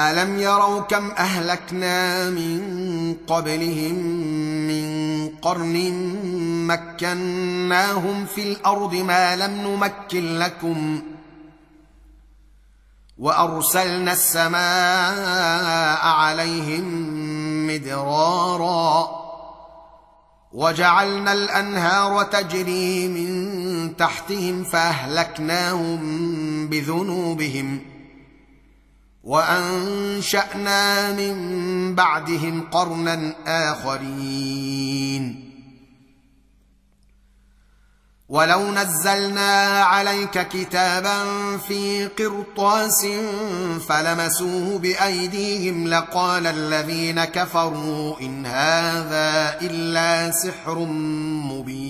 الم يروا كم اهلكنا من قبلهم من قرن مكناهم في الأرض ما لم نمكن لكم وارسلنا السماء عليهم مدرارا وجعلنا الانهار تجري من تحتهم فاهلكناهم بذنوبهم وأنشأنا من بعدهم قرنا آخرين. ولو نزلنا عليك كتابا في قرطاس فلمسوه بأيديهم لقال الذين كفروا إن هذا إلا سحر مبين.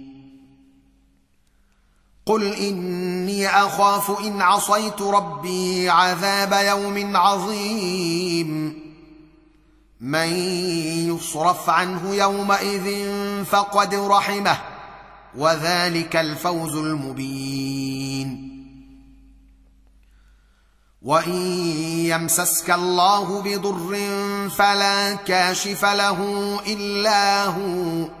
قل اني اخاف ان عصيت ربي عذاب يوم عظيم من يصرف عنه يومئذ فقد رحمه وذلك الفوز المبين وان يمسسك الله بضر فلا كاشف له الا هو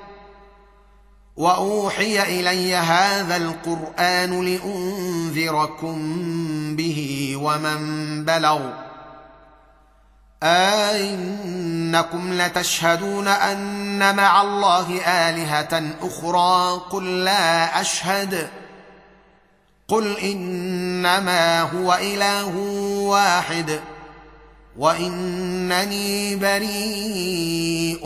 وأوحي إلي هذا القرآن لأنذركم به ومن بلغ. أئنكم لتشهدون أن مع الله آلهة أخرى. قل لا أشهد. قل إنما هو إله واحد. وإنني بريء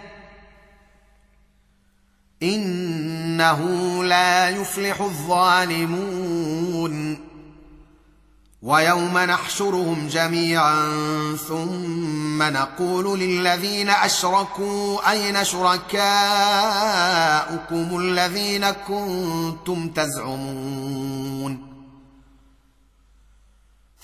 إنه لا يفلح الظالمون. ويوم نحشرهم جميعا ثم نقول للذين أشركوا أين شركاؤكم الذين كنتم تزعمون؟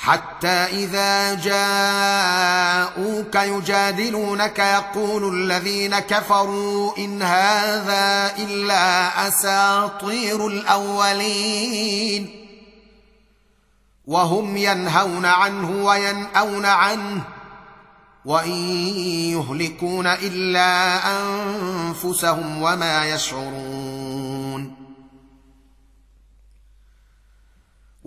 حتى إذا جاءوك يجادلونك يقول الذين كفروا إن هذا إلا أساطير الأولين. وهم ينهون عنه وينأون عنه وإن يهلكون إلا أنفسهم وما يشعرون.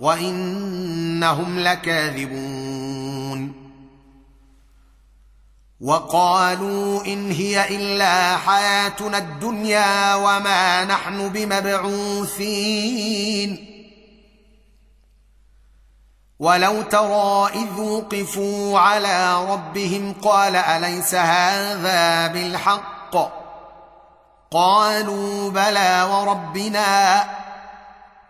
وانهم لكاذبون وقالوا ان هي الا حياتنا الدنيا وما نحن بمبعوثين ولو ترى اذ وقفوا على ربهم قال اليس هذا بالحق قالوا بلى وربنا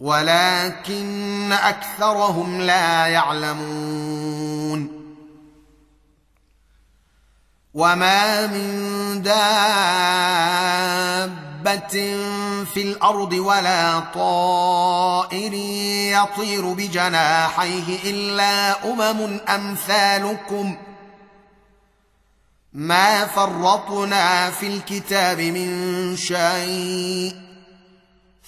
ولكن أكثرهم لا يعلمون. وما من دابة في الأرض ولا طائر يطير بجناحيه إلا أمم أمثالكم. ما فرطنا في الكتاب من شيء.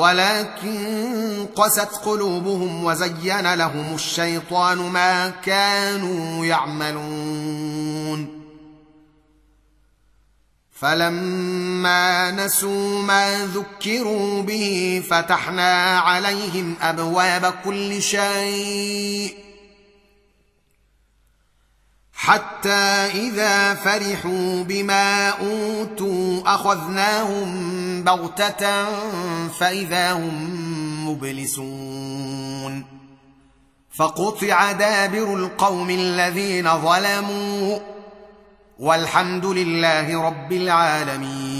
ولكن قست قلوبهم وزين لهم الشيطان ما كانوا يعملون. فلما نسوا ما ذكروا به فتحنا عليهم أبواب كل شيء حتى إذا فرحوا بما أوتوا أخذناهم بغتة فإذا هم مبلسون. فقطع دابر القوم الذين ظلموا والحمد لله رب العالمين.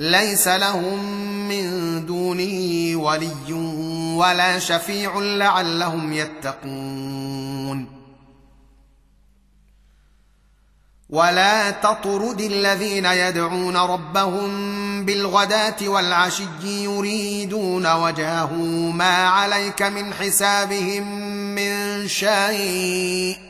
ليس لهم من دونه ولي ولا شفيع لعلهم يتقون. ولا تطرد الذين يدعون ربهم بالغداة والعشي يريدون وجهه ما عليك من حسابهم من شيء.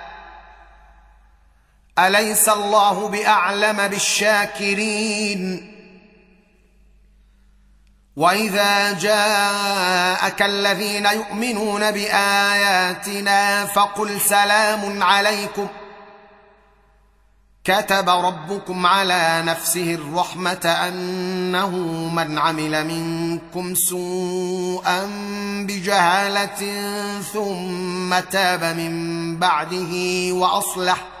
أليس الله بأعلم بالشاكرين؟ وإذا جاءك الذين يؤمنون بآياتنا فقل سلام عليكم. كتب ربكم على نفسه الرحمة أنه من عمل منكم سوءا بجهالة ثم تاب من بعده وأصلح.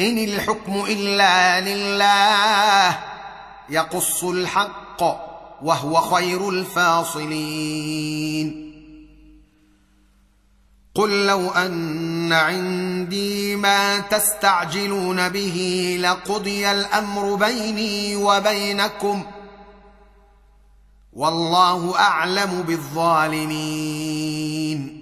إن الحكم إلا لله يقص الحق وهو خير الفاصلين. قل لو أن عندي ما تستعجلون به لقضي الأمر بيني وبينكم والله أعلم بالظالمين.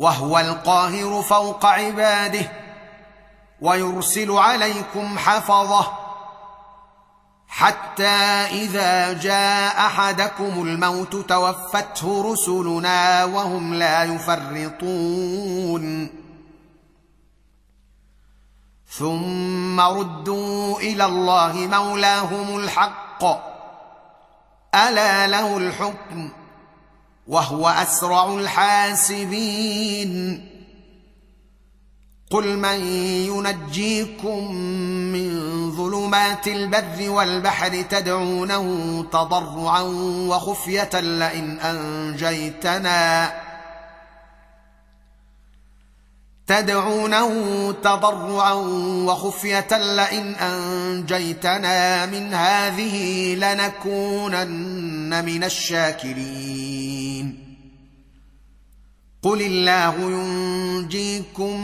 وهو القاهر فوق عباده ويرسل عليكم حفظه حتى إذا جاء أحدكم الموت توفته رسلنا وهم لا يفرطون. ثم ردوا إلى الله مولاهم الحق. ألا له الحكم؟ وهو أسرع الحاسبين. قل من ينجيكم من ظلمات البر والبحر تدعونه تضرعا وخفية لئن أنجيتنا. تدعونه تضرعا وخفية لئن أنجيتنا من هذه لنكونن من الشاكرين. قل الله ينجيكم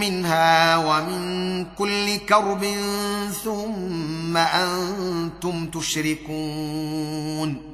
منها ومن كل كرب ثم أنتم تشركون.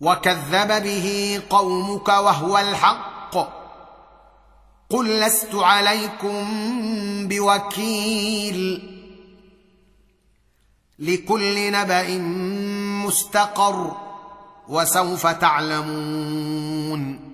وكذب به قومك وهو الحق. قل لست عليكم بوكيل. لكل نبأ مستقر وسوف تعلمون.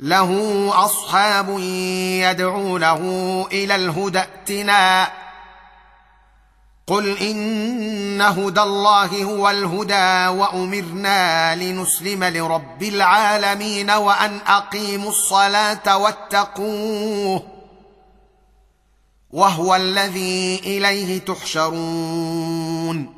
له أصحاب يدعونه إلى الهدى ائتنا. قل إن هدى الله هو الهدى وأمرنا لنسلم لرب العالمين وأن أقيموا الصلاة واتقوه وهو الذي إليه تحشرون.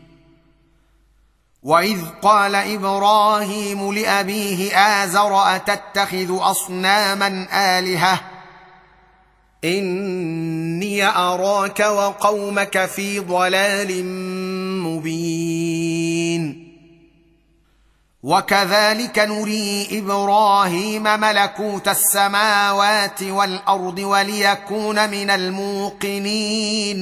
واذ قال إبراهيم لابيه ازر اتتخذ اصناما الهه اني اراك وقومك في ضلال مبين وكذلك نري إبراهيم ملكوت السماوات والارض وليكون من الموقنين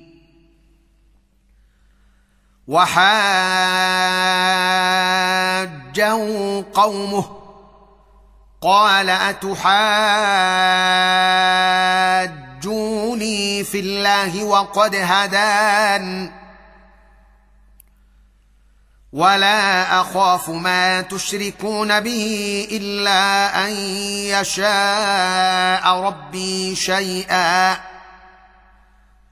وحاجه قومه قال أتحاجوني في الله وقد هدان ولا أخاف ما تشركون به إلا أن يشاء ربي شيئا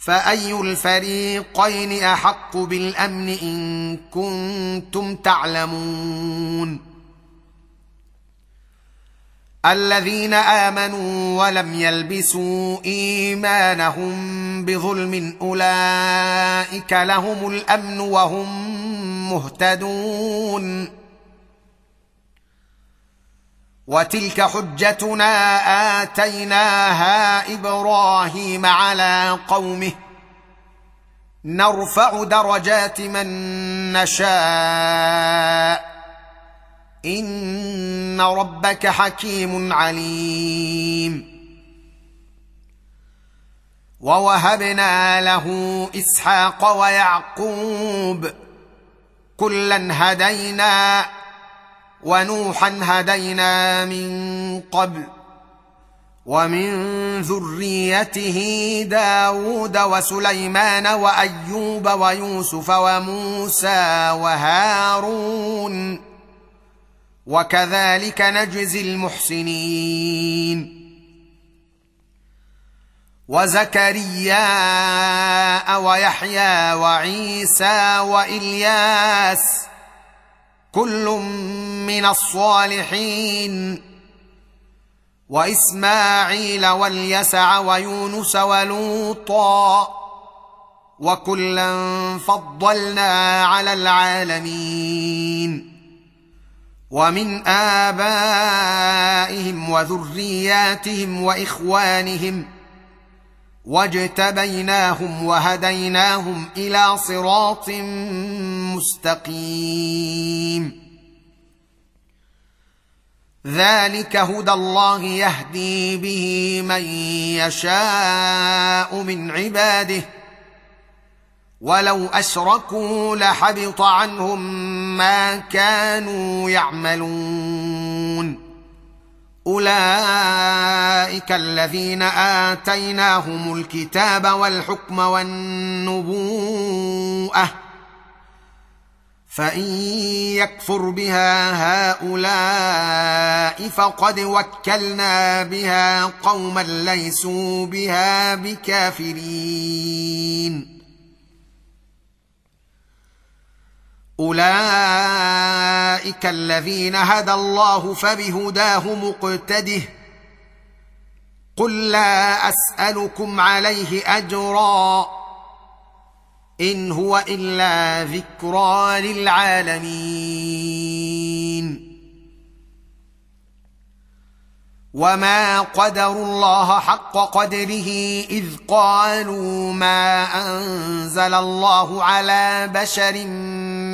فأي الفريقين أحق بالأمن إن كنتم تعلمون؟ الذين آمنوا ولم يلبسوا إيمانهم بظلم أولئك لهم الأمن وهم مهتدون. وتلك حجتنا آتيناها إبراهيم على قومه. نرفع درجات من نشاء. إن ربك حكيم عليم. ووهبنا له إسحاق ويعقوب. كلا هدينا ونوحا هدينا من قبل ومن ذريته داود وسليمان وأيوب ويوسف وموسى وهارون وكذلك نجزي المحسنين. وزكريا ويحيى وعيسى وإلياس كل من الصالحين. وإسماعيل واليسع ويونس ولوطا وكلا فضلنا على العالمين. ومن آبائهم وذرياتهم وإخوانهم واجتبيناهم وهديناهم إلى صراط مستقيم. ذلك هدى الله يهدي به من يشاء من عباده. ولو أشركوا لحبط عنهم ما كانوا يعملون. أولئك الذين آتيناهم الكتاب والحكم والنبوءة. فإن يكفر بها هؤلاء فقد وكلنا بها قوما ليسوا بها بكافرين. أولئك الذين هدى الله فبهداه مقتده قل لا أسألكم عليه أجرا إن هو إلا ذكرى للعالمين. وما قدروا الله حق قدره إذ قالوا ما أنزل الله على بشر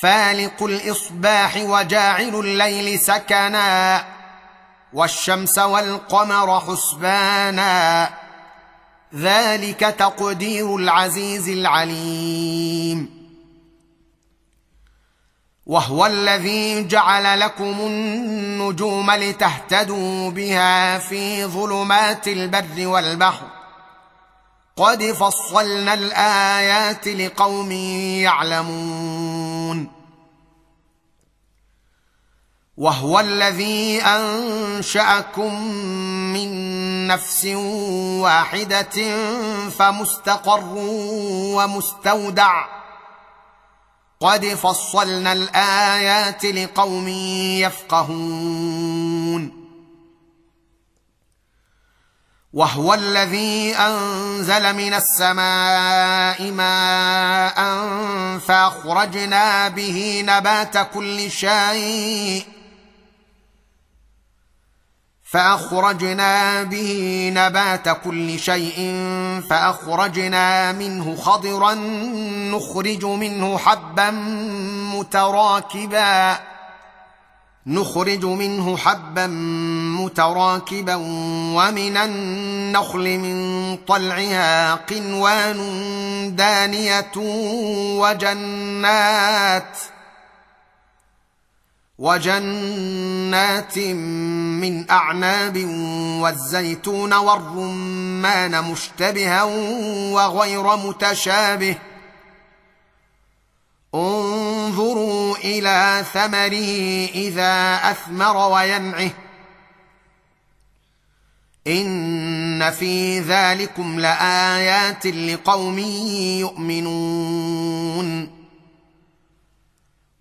فالق الإصباح وجاعل الليل سكنا والشمس والقمر حسبانا ذلك تقدير العزيز العليم. وهو الذي جعل لكم النجوم لتهتدوا بها في ظلمات البر والبحر. قد فصلنا الآيات لقوم يعلمون. وهو الذي أنشأكم من نفس واحدة فمستقر ومستودع. قد فصلنا الآيات لقوم يفقهون. وهو الذي أنزل من السماء ماء فأخرجنا به نبات كل شيء فأخرجنا به نبات كل شيء فأخرجنا منه خضرا نخرج منه حبا متراكبا نخرج منه حبا متراكبا ومن النخل من طلعها قنوان دانية وجنات وجنات من أعناب والزيتون والرمان مشتبها وغير متشابه. انظروا إلى ثمره إذا أثمر وينعه. إن في ذلكم لآيات لقوم يؤمنون.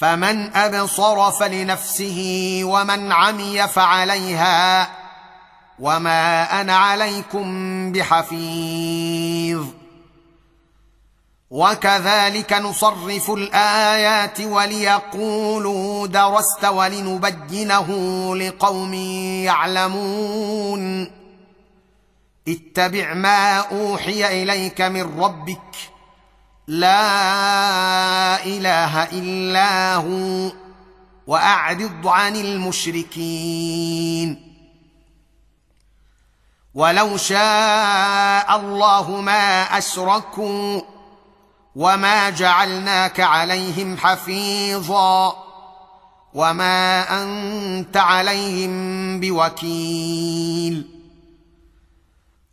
فمن أبصر فلنفسه ومن عمي فعليها وما أنا عليكم بحفيظ. وكذلك نصرف الآيات وليقولوا درست ولنبينه لقوم يعلمون. اتبع ما أوحي إليك من ربك لا إله إلا هو وأعرض عن المشركين. ولو شاء الله ما أشركوا وما جعلناك عليهم حفيظا وما أنت عليهم بوكيل.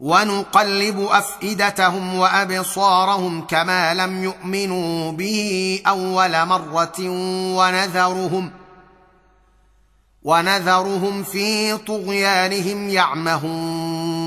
ونقلب أفئدتهم وأبصارهم كما لم يؤمنوا به أول مرة ونذرهم ونذرهم في طغيانهم يعمهون.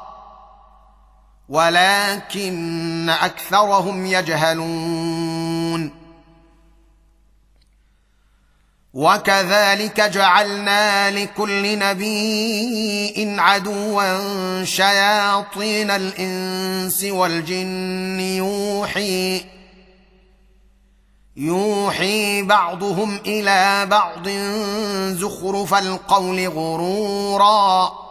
ولكن أكثرهم يجهلون. وكذلك جعلنا لكل نبي عدوا شياطين الإنس والجن. يوحي يوحي بعضهم إلى بعض زخرف القول غرورا.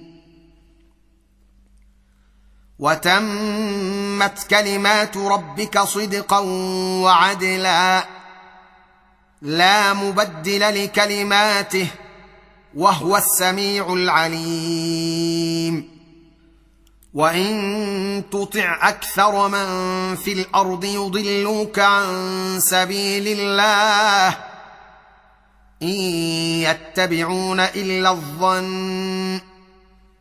وتمت كلمات ربك صدقا وعدلا. لا مبدل لكلماته وهو السميع العليم. وإن تطع أكثر من في الأرض يضلوك عن سبيل الله. إن يتبعون إلا الظن.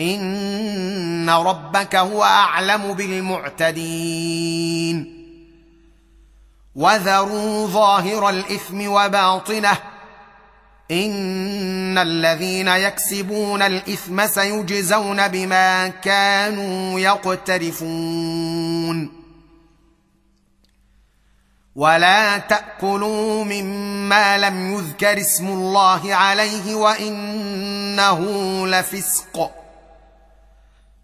إن ربك هو أعلم بالمعتدين. وذروا ظاهر الإثم وباطنه. إن الذين يكسبون الإثم سيجزون بما كانوا يقترفون. ولا تأكلوا مما لم يذكر اسم الله عليه وإنه لفسق.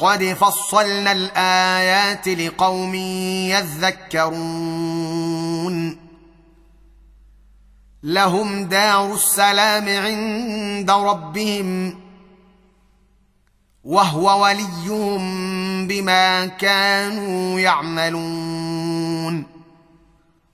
قد فصلنا الايات لقوم يذكرون لهم دار السلام عند ربهم وهو وليهم بما كانوا يعملون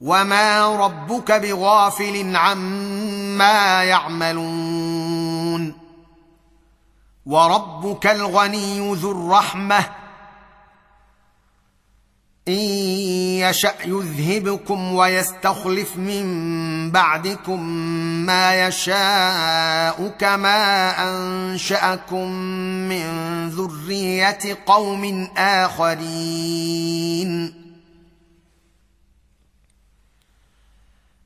وما ربك بغافل عما يعملون وربك الغني ذو الرحمه ان يشا يذهبكم ويستخلف من بعدكم ما يشاء كما انشاكم من ذريه قوم اخرين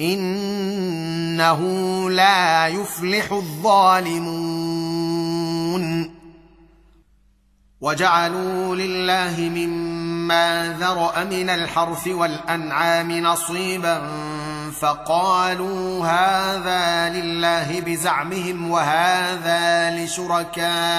إنه لا يفلح الظالمون. وجعلوا لله مما ذرأ من الحرث والأنعام نصيبا فقالوا هذا لله بزعمهم وهذا لشركائنا.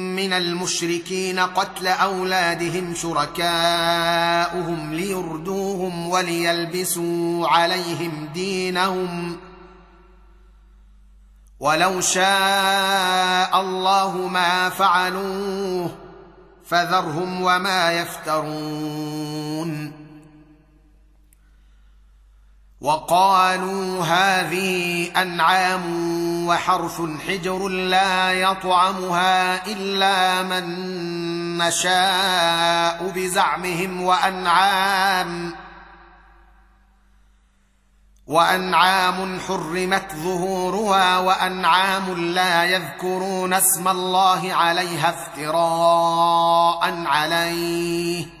المشركين قتل أولادهم شركاؤهم ليردوهم وليلبسوا عليهم دينهم. ولو شاء الله ما فعلوه فذرهم وما يفترون. وقالوا هذه أنعام وحرث حجر لا يطعمها إلا من نشاء بزعمهم وأنعام وأنعام حرمت ظهورها وأنعام لا يذكرون اسم الله عليها افتراء عليه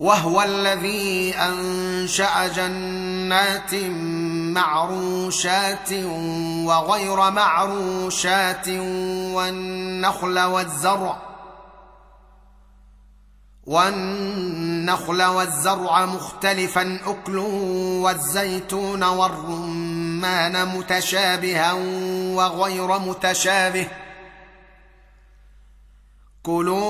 وهو الذي أنشأ جنات معروشات وغير معروشات والنخل والزرع والنخل والزرع مختلفا اكله والزيتون والرمان متشابها وغير متشابه. كلوا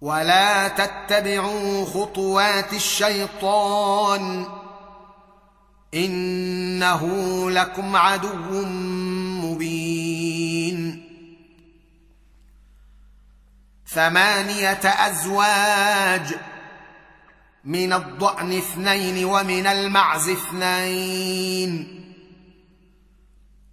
ولا تتبعوا خطوات الشيطان انه لكم عدو مبين ثمانيه ازواج من الضأن اثنين ومن المعز اثنين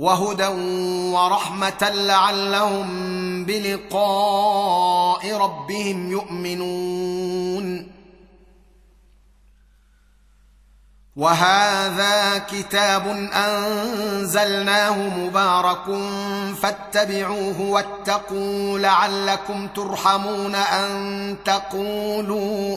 وهدى ورحمة لعلهم بلقاء ربهم يؤمنون. وهذا كتاب أنزلناه مبارك فاتبعوه واتقوا لعلكم ترحمون أن تقولوا